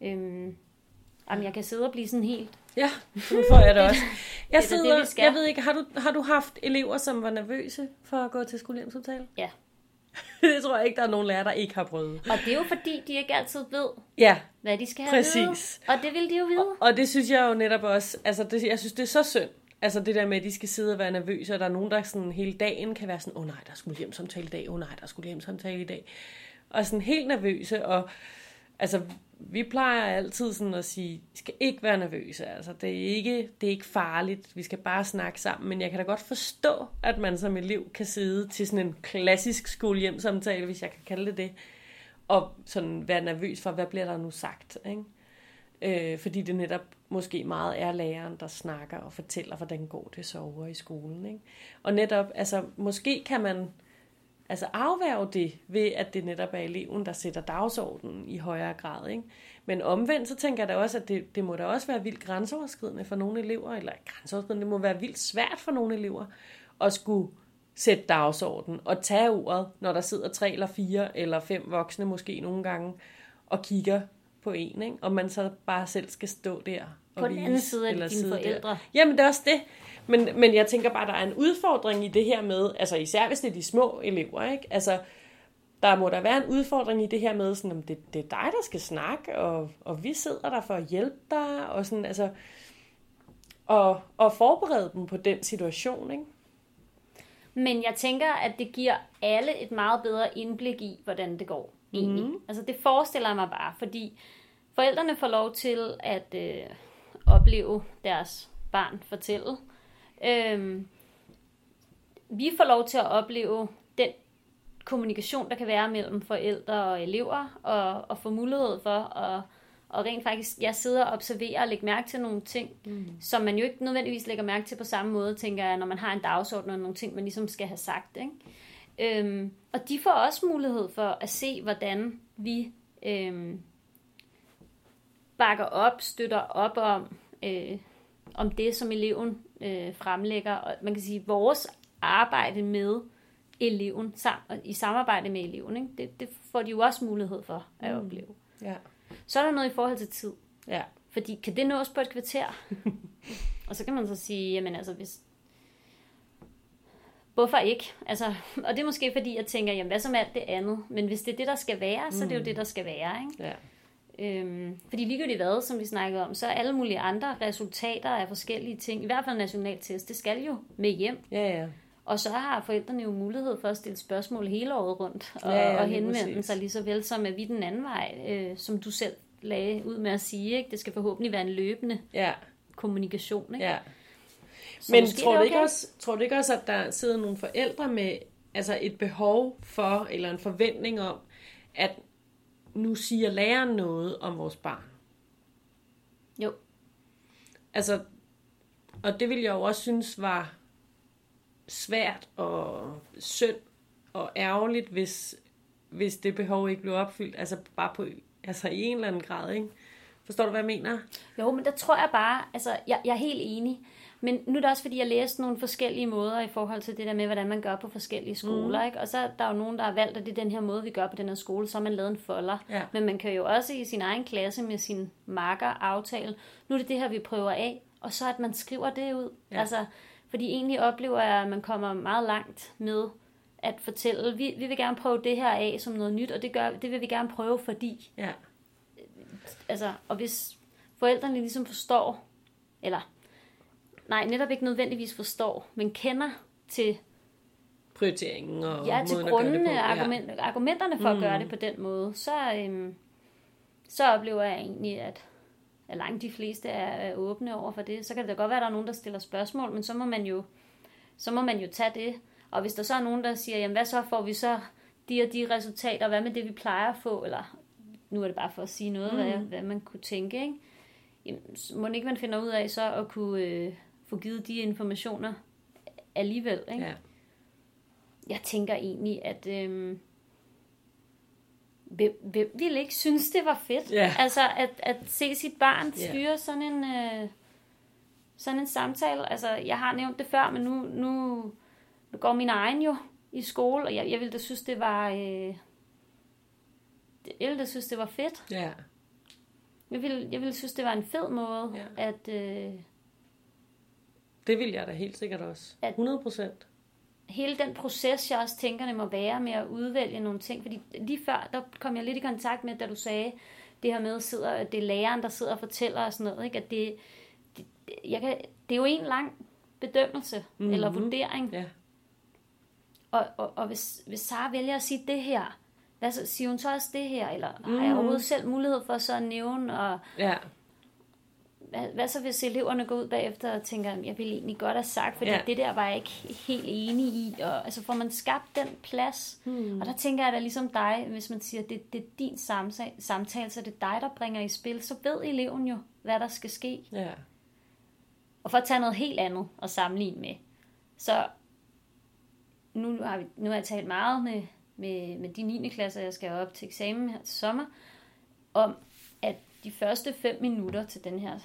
Øhm, jamen, jeg kan sidde og blive sådan helt Ja, nu får jeg det også. Jeg, det er da det, sidder, vi skal. jeg ved ikke, har du, har du haft elever, som var nervøse for at gå til skolehjemsudtale? Ja. det tror jeg ikke, der er nogen lærer, der ikke har prøvet. Og det er jo fordi, de ikke altid ved, Ja, hvad de skal have at vide. Præcis. Og det vil de jo vide. og det synes jeg jo netop også, altså det, jeg synes, det er så synd. Altså det der med, at de skal sidde og være nervøse, og der er nogen, der sådan hele dagen kan være sådan, åh oh, nej, der skulle hjemsamtale i dag, åh oh, nej, der skulle hjemsamtale i dag. Og sådan helt nervøse, og altså vi plejer altid sådan at sige, I skal ikke være nervøse, altså det er ikke, det er ikke farligt, vi skal bare snakke sammen, men jeg kan da godt forstå, at man som elev kan sidde til sådan en klassisk skolehjemsamtale, hvis jeg kan kalde det det, og sådan være nervøs for, hvad bliver der nu sagt, ikke? Øh, fordi det netop måske meget er læreren, der snakker og fortæller, hvordan går det så over i skolen. Ikke? Og netop, altså måske kan man altså afværge det ved, at det netop er eleven, der sætter dagsordenen i højere grad. Ikke? Men omvendt, så tænker jeg da også, at det, det må da også være vildt grænseoverskridende for nogle elever, eller grænseoverskridende, det må være vildt svært for nogle elever at skulle sætte dagsordenen og tage ordet, når der sidder tre eller fire eller fem voksne måske nogle gange og kigger på en, ikke? og man så bare selv skal stå der og På den anden vise, side af dine forældre. Der. Jamen, det er også det. Men, men jeg tænker bare, der er en udfordring i det her med, altså især hvis det er de små elever, ikke? Altså, der må der være en udfordring i det her med, sådan, om det, det er dig, der skal snakke, og, og vi sidder der for at hjælpe dig, og sådan, altså, og, og forberede dem på den situation, ikke? Men jeg tænker, at det giver alle et meget bedre indblik i, hvordan det går. Egentlig. Mm. Altså det forestiller jeg mig bare, fordi forældrene får lov til at øh, opleve deres barn fortælle. Øhm, vi får lov til at opleve den kommunikation, der kan være mellem forældre og elever, og, og få mulighed for at og rent faktisk, jeg sidder og observerer og lægger mærke til nogle ting, mm. som man jo ikke nødvendigvis lægger mærke til på samme måde, tænker jeg, når man har en dagsorden og nogle ting, man ligesom skal have sagt. Ikke? Øhm, og de får også mulighed for at se, hvordan vi øhm, bakker op, støtter op om, øh, om det, som eleven øh, fremlægger. Og man kan sige, vores arbejde med eleven, sam- i samarbejde med eleven, ikke? Det, det får de jo også mulighed for at opleve. Ja. Så er der noget i forhold til tid. Ja. Fordi kan det nås på et kvarter? Og så kan man så sige, jamen altså, hvis... Hvorfor ikke? Altså, og det er måske fordi, jeg tænker, jamen hvad med alt det andet? Men hvis det er det, der skal være, så er det jo det, der skal være, ikke? Ja. Øhm, fordi ligegyldigt hvad, som vi snakkede om, så er alle mulige andre resultater af forskellige ting, i hvert fald nationaltest, det skal jo med hjem. Ja, ja. Og så har forældrene jo mulighed for at stille spørgsmål hele året rundt, og, Ja, ja, og henvende præcis. sig lige så vel som at vi den anden vej, øh, som du selv lagde ud med at sige. Ikke? Det skal forhåbentlig være en løbende Ja, kommunikation. Ikke? ja. Så Men tror er du, ikke også, tror du ikke også, at der sidder nogle forældre med altså et behov for, eller en forventning om, at nu siger læreren noget om vores barn? Jo, Altså, og det ville jeg jo også synes var svært og synd og ærgerligt, hvis, hvis det behov ikke blev opfyldt. Altså bare på, altså i en eller anden grad, ikke? Forstår du, hvad jeg mener? Jo, men der tror jeg bare, altså jeg, jeg er helt enig. Men nu er det også, fordi jeg læste nogle forskellige måder i forhold til det der med, hvordan man gør på forskellige skoler. Mm. Ikke? Og så er der jo nogen, der har valgt, at det er den her måde, vi gør på den her skole, så har man lavet en folder. Ja. Men man kan jo også i sin egen klasse med sin marker aftale, nu er det det her, vi prøver af, og så at man skriver det ud. Ja. Altså, fordi egentlig oplever jeg, at man kommer meget langt med at fortælle, vi, vi vil gerne prøve det her af som noget nyt, og det, gør, det vil vi gerne prøve, fordi Ja. altså, og hvis forældrene ligesom forstår, eller nej, netop ikke nødvendigvis forstår, men kender til, Prioriteringen og ja, til grundene. Ja. argument, argumenterne for mm. at gøre det på den måde, så, øhm, så oplever jeg egentlig, at, at langt de fleste er, er åbne over for det. Så kan det da godt være, at der er nogen, der stiller spørgsmål, men så må man jo, så må man jo tage det. Og hvis der så er nogen, der siger, jamen hvad så får vi så de og de resultater, hvad med det, vi plejer at få, eller nu er det bare for at sige noget, mm. hvad, hvad man kunne tænke, ikke? Jamen, må ikke man finder ud af så at kunne øh, få givet de informationer alligevel, ikke? Ja. Jeg tænker egentlig, at øhm, hvem, hvem ville ikke synes, det var fedt? Ja. Altså, at, at se sit barn Ja. styre sådan en, øh, sådan en samtale. Altså, jeg har nævnt det før, men nu, nu, nu går min egen jo i skole, og jeg, jeg ville da synes, det var... Øh, jeg ville da synes, det var fedt. ja. Jeg ville, jeg ville synes, det var en fed måde, Ja. at... Øh, Det vil jeg da helt sikkert også. At- 100 procent. hele den proces, jeg også tænker, det må være med at udvælge nogle ting. Fordi lige før, der kom jeg lidt i kontakt med, da du sagde, det her med, sidder, at det er læreren, der sidder og fortæller og sådan noget. Ikke? At det, det, jeg kan, det er jo en lang bedømmelse mm-hmm. eller vurdering. Ja. Og, og, og hvis, hvis Sara vælger at sige det her, hvad så, siger hun så også det her? Eller har jeg overhovedet selv mulighed for så at nævne? Og Ja. Hvad, hvad så hvis eleverne går ud bagefter og tænker, jeg ville egentlig godt have sagt, fordi Ja. det der var jeg ikke helt enig i. Og, altså får man skabt den plads. Hmm. Og der tænker jeg da ligesom dig, hvis man siger, det, det er din samtale, samtale, så det er dig, der bringer i spil, så ved eleven jo, hvad der skal ske. Ja. Og for at tage noget helt andet og sammenligne med, så nu har, vi, nu har jeg talt meget med, med, med de 9. klasser, jeg skal op til eksamen her til sommer, om at de første 5 minutter til den her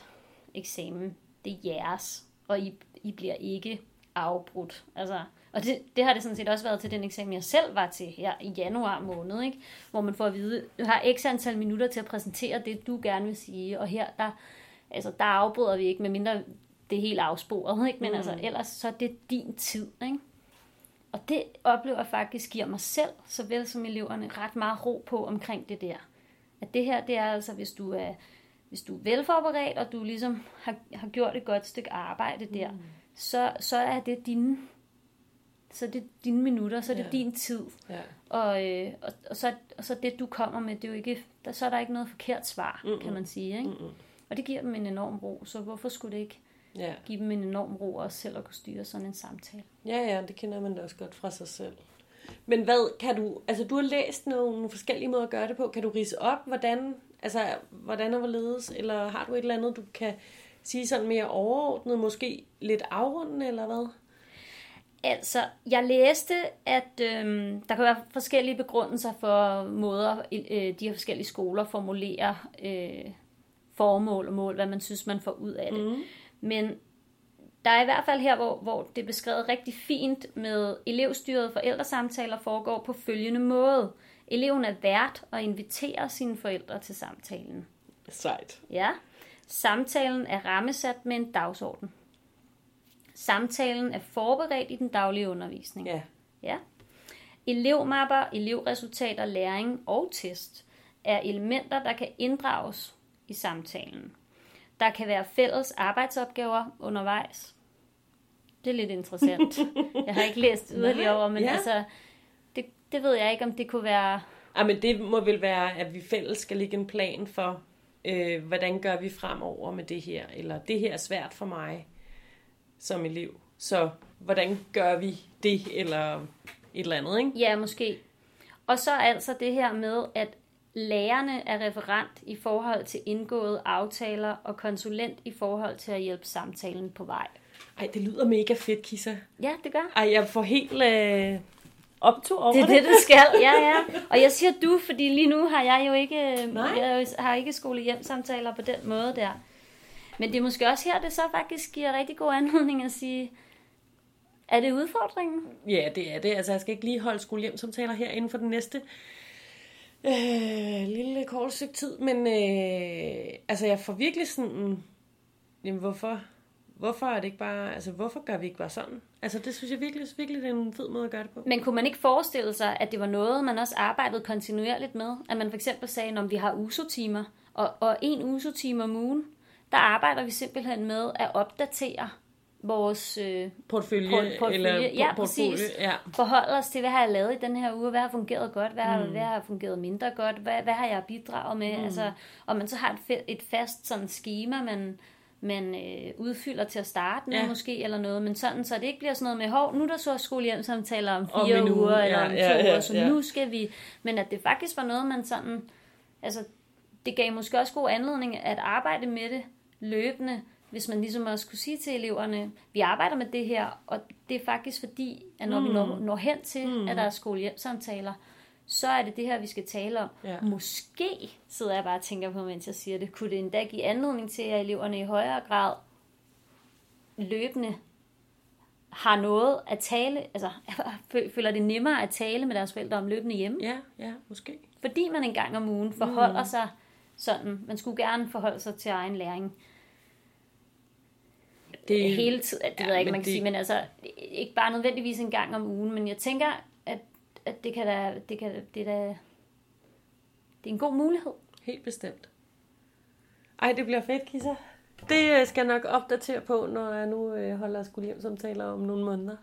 eksamen, det er jeres, og I, I bliver ikke afbrudt. Altså, og det, det har det sådan set også været til den eksamen, jeg selv var til her i januar måned, ikke? hvor man får at vide, du har x antal minutter til at præsentere det, du gerne vil sige, og her, der, altså, der afbryder vi ikke, medmindre det er helt afsporet, ikke? men mm. altså, ellers så er det din tid. Ikke? Og det oplever jeg faktisk giver mig selv, såvel som eleverne, ret meget ro på omkring det der. At det her, det er altså, hvis du er, hvis du er velforberedt, og du ligesom har, har gjort et godt stykke arbejde der, mm. så, så er det dine, så er det dine minutter, så er det Ja. din tid. Ja. Og, øh, og, og, så, og så det, du kommer med, det er jo ikke, der, så er der ikke noget forkert svar, mm kan man sige. Ikke? Mm-mm. Og det giver dem en enorm ro, så hvorfor skulle det ikke Ja. give dem en enorm ro også selv at kunne styre sådan en samtale? ja, ja, det kender man da også godt fra sig selv. Men hvad kan du, altså du har læst nogle forskellige måder at gøre det på. Kan du rise op, hvordan, altså hvordan og hvorledes, eller har du et eller andet, du kan sige sådan mere overordnet, måske lidt afrundende, eller hvad? Altså, jeg læste, at øhm, der kan være forskellige begrundelser for måder, øh, de her forskellige skoler formulerer øh, formål og mål, hvad man synes, man får ud af det. Mm. Men der er i hvert fald her, hvor, hvor det er beskrevet rigtig fint med elevstyrede forældresamtaler foregår på følgende måde. Eleven er vært og inviterer sine forældre til samtalen. Sejt. Ja. Samtalen er rammesat med en dagsorden. Samtalen er forberedt i den daglige undervisning. Ja. Ja. Elevmapper, elevresultater, læring og test er elementer, der kan inddrages i samtalen. Der kan være fælles arbejdsopgaver undervejs. Det er lidt interessant. Jeg har ikke læst yderligere over, men ja. altså, det, ved jeg ikke, om det kunne være... Ah, men det må vel være, at vi fælles skal lægge en plan for, øh, hvordan gør vi fremover med det her, eller det her er svært for mig som elev. Så hvordan gør vi det, eller et eller andet, ikke? Ja, måske. Og så altså det her med, at lærerne er referent i forhold til indgåede aftaler og konsulent i forhold til at hjælpe samtalen på vej. Ej, det lyder mega fedt, Kissa. Ja, det gør. Ej, jeg får helt øh, optur over Det er det, du skal. Ja, ja. Og jeg siger du, fordi lige nu har jeg jo ikke, Nej. jeg har ikke skole hjem samtaler på den måde der. Men det er måske også her, det så faktisk giver rigtig god anledning at sige, er det udfordringen? Ja, det er det. Altså, jeg skal ikke lige holde skole hjem samtaler her inden for den næste øh, lille kort stykke tid. Men øh, altså, jeg får virkelig sådan, jamen hvorfor? Hvorfor er det ikke bare, altså hvorfor gør vi ikke bare sådan? Altså det synes jeg virkelig, virkelig det er en fed måde at gøre det på. Men kunne man ikke forestille sig, at det var noget, man også arbejdede kontinuerligt med? At man for eksempel sagde, om vi har USO-timer, og, og en USO-time om ugen, der arbejder vi simpelthen med at opdatere vores øh, Portfølje, Port- portfølje, eller ja, por- portfolio. præcis. Ja. forholde os til, hvad har jeg lavet i den her uge, hvad har fungeret godt, hvad har, mm. hvad har fungeret mindre godt, hvad, hvad har jeg bidraget med, mm. altså, og man så har et, et fast sådan schema, man, man øh, udfylder til at starte med Ja. måske, eller noget, men sådan, så det ikke bliver sådan noget med, hov, nu er der så skolehjemsamtaler om Om fire en uge, uger, ja, eller om to ja, ja, uger, så ja. nu skal vi, men at det faktisk var noget, man sådan, altså, det gav måske også god anledning at arbejde med det løbende, hvis man ligesom også kunne sige til eleverne, vi arbejder med det her, og det er faktisk fordi, at når mm. vi når, når hen til, mm. at der er skolehjemsamtaler, så er det det her, vi skal tale om. Ja. Måske, sidder jeg bare og tænker på, mens jeg siger det, kunne det endda give anledning til, at eleverne i højere grad løbende har noget at tale, altså fø- føler det nemmere at tale med deres forældre om løbende hjemme, ja, ja, måske. fordi man en gang om ugen forholder mm. sig sådan. Man skulle gerne forholde sig til egen læring Det, hele tiden. Det ja, ved jeg ikke, man kan det- sige, men altså ikke bare nødvendigvis en gang om ugen, men jeg tænker, at, det kan da, det kan, det er da, det er en god mulighed. Helt bestemt. Ej, det bliver fedt, Kissa. Det øh, skal jeg nok opdatere på, når jeg nu øh, holder skole hjem samtaler om nogle måneder.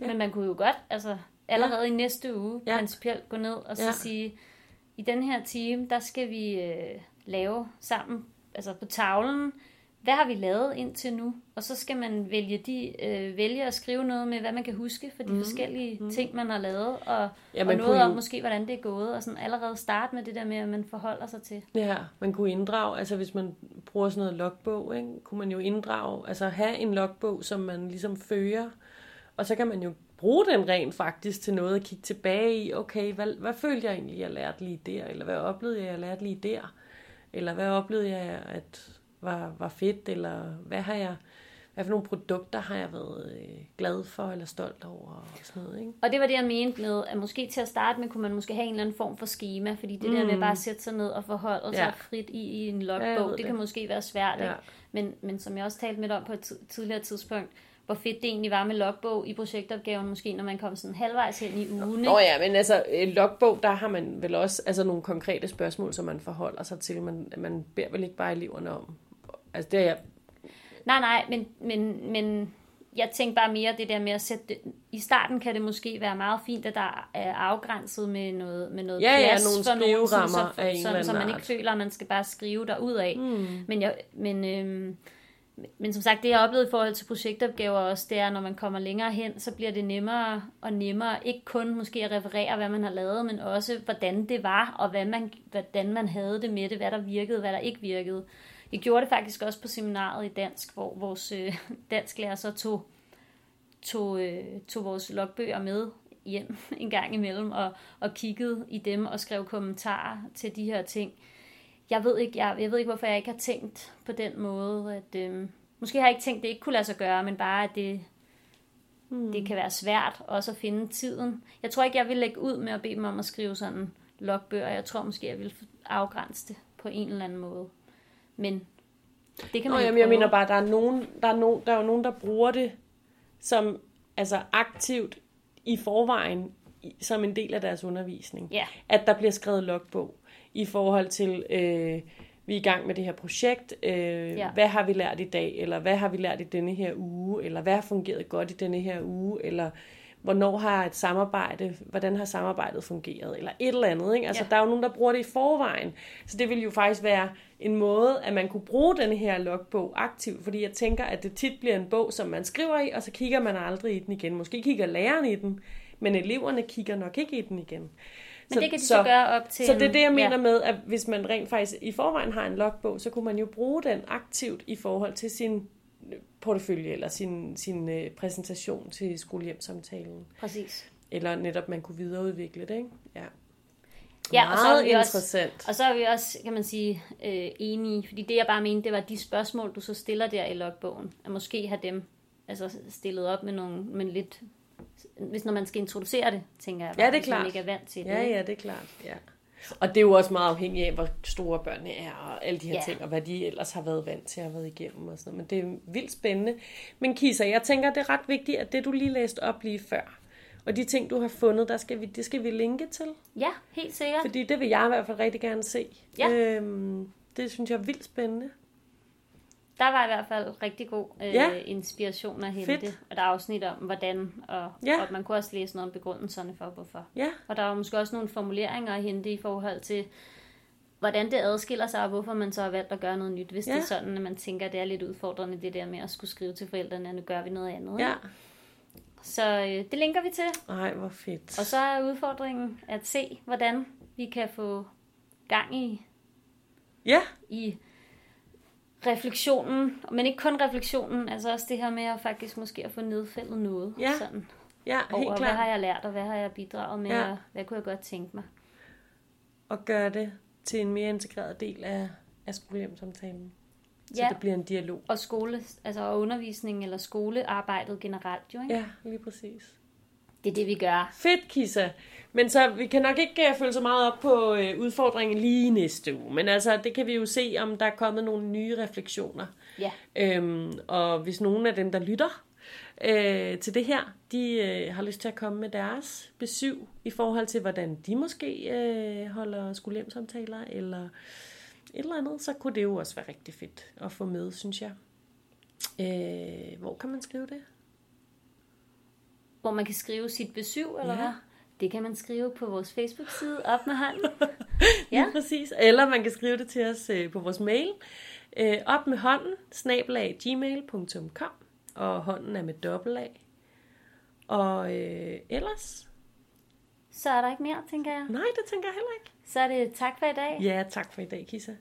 Ja. Men man kunne jo godt, altså allerede ja. i næste uge, Ja. principielt gå ned og så ja. sige, i den her time, der skal vi øh, lave sammen, altså på tavlen, hvad har vi lavet indtil nu? Og så skal man vælge, de, øh, vælge at skrive noget med, hvad man kan huske for de mm. forskellige mm. ting, man har lavet, og, Ja, og man noget kunne om måske, hvordan det er gået, og sådan allerede starte med det der med, at man forholder sig til. Ja, man kunne inddrage, altså hvis man bruger sådan noget logbog, ikke, kunne man jo inddrage, altså have en logbog, som man ligesom fører, og så kan man jo bruge den rent faktisk til noget at kigge tilbage i, okay, hvad, hvad følte jeg egentlig, jeg lærte lige der, eller hvad oplevede jeg, jeg lærte lige der, eller hvad oplevede jeg, at var, var fedt, eller hvad har jeg, hvad for nogle produkter har jeg været øh, glad for, eller stolt over, og sådan noget, ikke? Og det var det, jeg mente med, at måske til at starte med, kunne man måske have en eller anden form for schema, fordi det mm. der med bare at sætte sig ned og forholde sig Ja. ja. frit i, i en logbog, det, det kan måske være svært. Ja. Ikke? Men, men som jeg også talte med om på et tid- tidligere tidspunkt, hvor fedt det egentlig var med logbog i projektopgaven, måske når man kom sådan halvvejs hen i ugen. Nå Ikke? ja, men altså, en logbog, der har man vel også altså, nogle konkrete spørgsmål, som man forholder sig til. Man, man beder vel ikke bare eleverne om. Altså, det er jeg... Nej, nej, men, men, men jeg tænkte bare mere det der med at sætte det. I starten kan det måske være meget fint, at der er afgrænset med noget, med noget Ja, ja, plads nogle for nogen, sådan, så, af sådan, så man art. ikke føler, at man skal bare skrive derud af. Mm. Men, jeg, men, øhm, men som sagt, det jeg har oplevet i forhold til projektopgaver også, det er, når man kommer længere hen, så bliver det nemmere og nemmere, ikke kun måske at referere, hvad man har lavet, men også, hvordan det var, og hvad man, hvordan man havde det med det, hvad der virkede, hvad der ikke virkede. Jeg gjorde det faktisk også på seminaret i dansk, hvor vores øh, dansklærer så tog, tog, øh, tog vores logbøger med hjem en gang imellem, og, og kiggede i dem og skrev kommentarer til de her ting. Jeg ved ikke, jeg, jeg ved ikke hvorfor jeg ikke har tænkt på den måde, at øh, måske har jeg ikke tænkt, at det ikke kunne lade sig gøre, men bare, at det, mm. det kan være svært også at finde tiden. Jeg tror ikke, jeg vil lægge ud med at bede dem om at skrive sådan logbøger. Jeg tror måske, jeg vil afgrænse det på en eller anden måde. Men det kan Nå, man jo jamen, jeg mener bare, der er, nogen, der, er nogen, der er jo nogen, der bruger det som altså aktivt i forvejen som en del af deres undervisning. Ja. At der bliver skrevet logbog i forhold til, øh, vi er i gang med det her projekt, øh, ja. hvad har vi lært i dag, eller hvad har vi lært i denne her uge, eller hvad har fungeret godt i denne her uge, eller hvornår har et samarbejde, hvordan har samarbejdet fungeret, eller et eller andet. Ikke? Altså, ja. der er jo nogen, der bruger det i forvejen. Så det vil jo faktisk være en måde, at man kunne bruge denne her logbog aktivt, fordi jeg tænker, at det tit bliver en bog, som man skriver i, og så kigger man aldrig i den igen. Måske kigger læreren i den, men eleverne kigger nok ikke i den igen. Men det kan de så, gøre op til Så det er det, jeg mener ja. med, at hvis man rent faktisk i forvejen har en logbog, så kunne man jo bruge den aktivt i forhold til sin portefølje eller sin, sin øh, præsentation til skolehjemsamtalen. Præcis. Eller netop man kunne videreudvikle det, ikke? Ja. Ja, og så er vi også- interessant. Og så er vi også, kan man sige, øh, enige, fordi det jeg bare mente, det var de spørgsmål, du så stiller der i logbogen, at måske have dem altså, stillet op med nogle, med lidt, hvis når man skal introducere det, tænker jeg, Ja, det er hvis man klart. ikke er vant til Ja, det. ikke? ja, det er klart. Ja. Og det er jo også meget afhængigt af, hvor store børnene er, og alle de her Ja. ja. ting, og hvad de ellers har været vant til at have været igennem og sådan noget. Men det er vildt spændende. Men Kisa, jeg tænker, det er ret vigtigt, at det du lige læste op lige før, og de ting, du har fundet, der skal vi, det skal vi linke til. Ja, helt sikkert. Fordi det vil jeg i hvert fald rigtig gerne se. Ja. Øhm, det synes jeg er vildt spændende. Der var i hvert fald rigtig god øh, Ja. inspiration at hente. Fedt. Og der er afsnit om, hvordan, og, Ja. og man kunne også læse noget om begrundelserne for, hvorfor. Ja, Og der er måske også nogle formuleringer at hente i forhold til, hvordan det adskiller sig, og hvorfor man så har valgt at gøre noget nyt. Hvis ja. Ja. det er sådan, at man tænker, at det er lidt udfordrende, det der med at skulle skrive til forældrene, at nu gør vi noget andet. ikke? Så øh, det linker vi til. Ej, hvor fedt. Og så er udfordringen at se, hvordan vi kan få gang i, Ja, i refleksionen, men ikke kun refleksionen, altså også det her med at faktisk måske at få nedfældet noget. Ja, sådan, ja over, helt hvad har klart. jeg lært, og hvad har jeg bidraget med, Ja. og hvad kunne jeg godt tænke mig. Og gøre det til en mere integreret del af, af skolehjemsamtalen. Så Ja. det bliver en dialog. Og skole, altså og undervisning eller skolearbejdet generelt jo, ikke? Ja, lige præcis. Det er det, vi gør. Fedt, Kisa. Men så vi kan nok ikke uh, følge så meget op på uh, udfordringen lige næste uge. Men altså, det kan vi jo se, om der er kommet nogle nye refleksioner. Ja. Øhm, og hvis nogen af dem, der lytter øh, til det her, de øh, har lyst til at komme med deres besøg i forhold til, hvordan de måske øh, holder skolehjemsamtaler, eller et eller andet, så kunne det jo også være rigtig fedt at få med, synes jeg. Øh, hvor kan man skrive det? Hvor man kan skrive sit besøg, eller Ja. hvad? Det kan man skrive på vores Facebook-side, op med hånden. Ja. Ja. præcis. Eller man kan skrive det til os øh, på vores mail. Øh, op med hånden, snabelag gmail.com. Og hånden er med dobbelt A. Og øh, ellers? Så er der ikke mere, tænker jeg. Nej, det tænker jeg heller ikke. Så er det tak for i dag. Ja, tak for i dag, Kissa.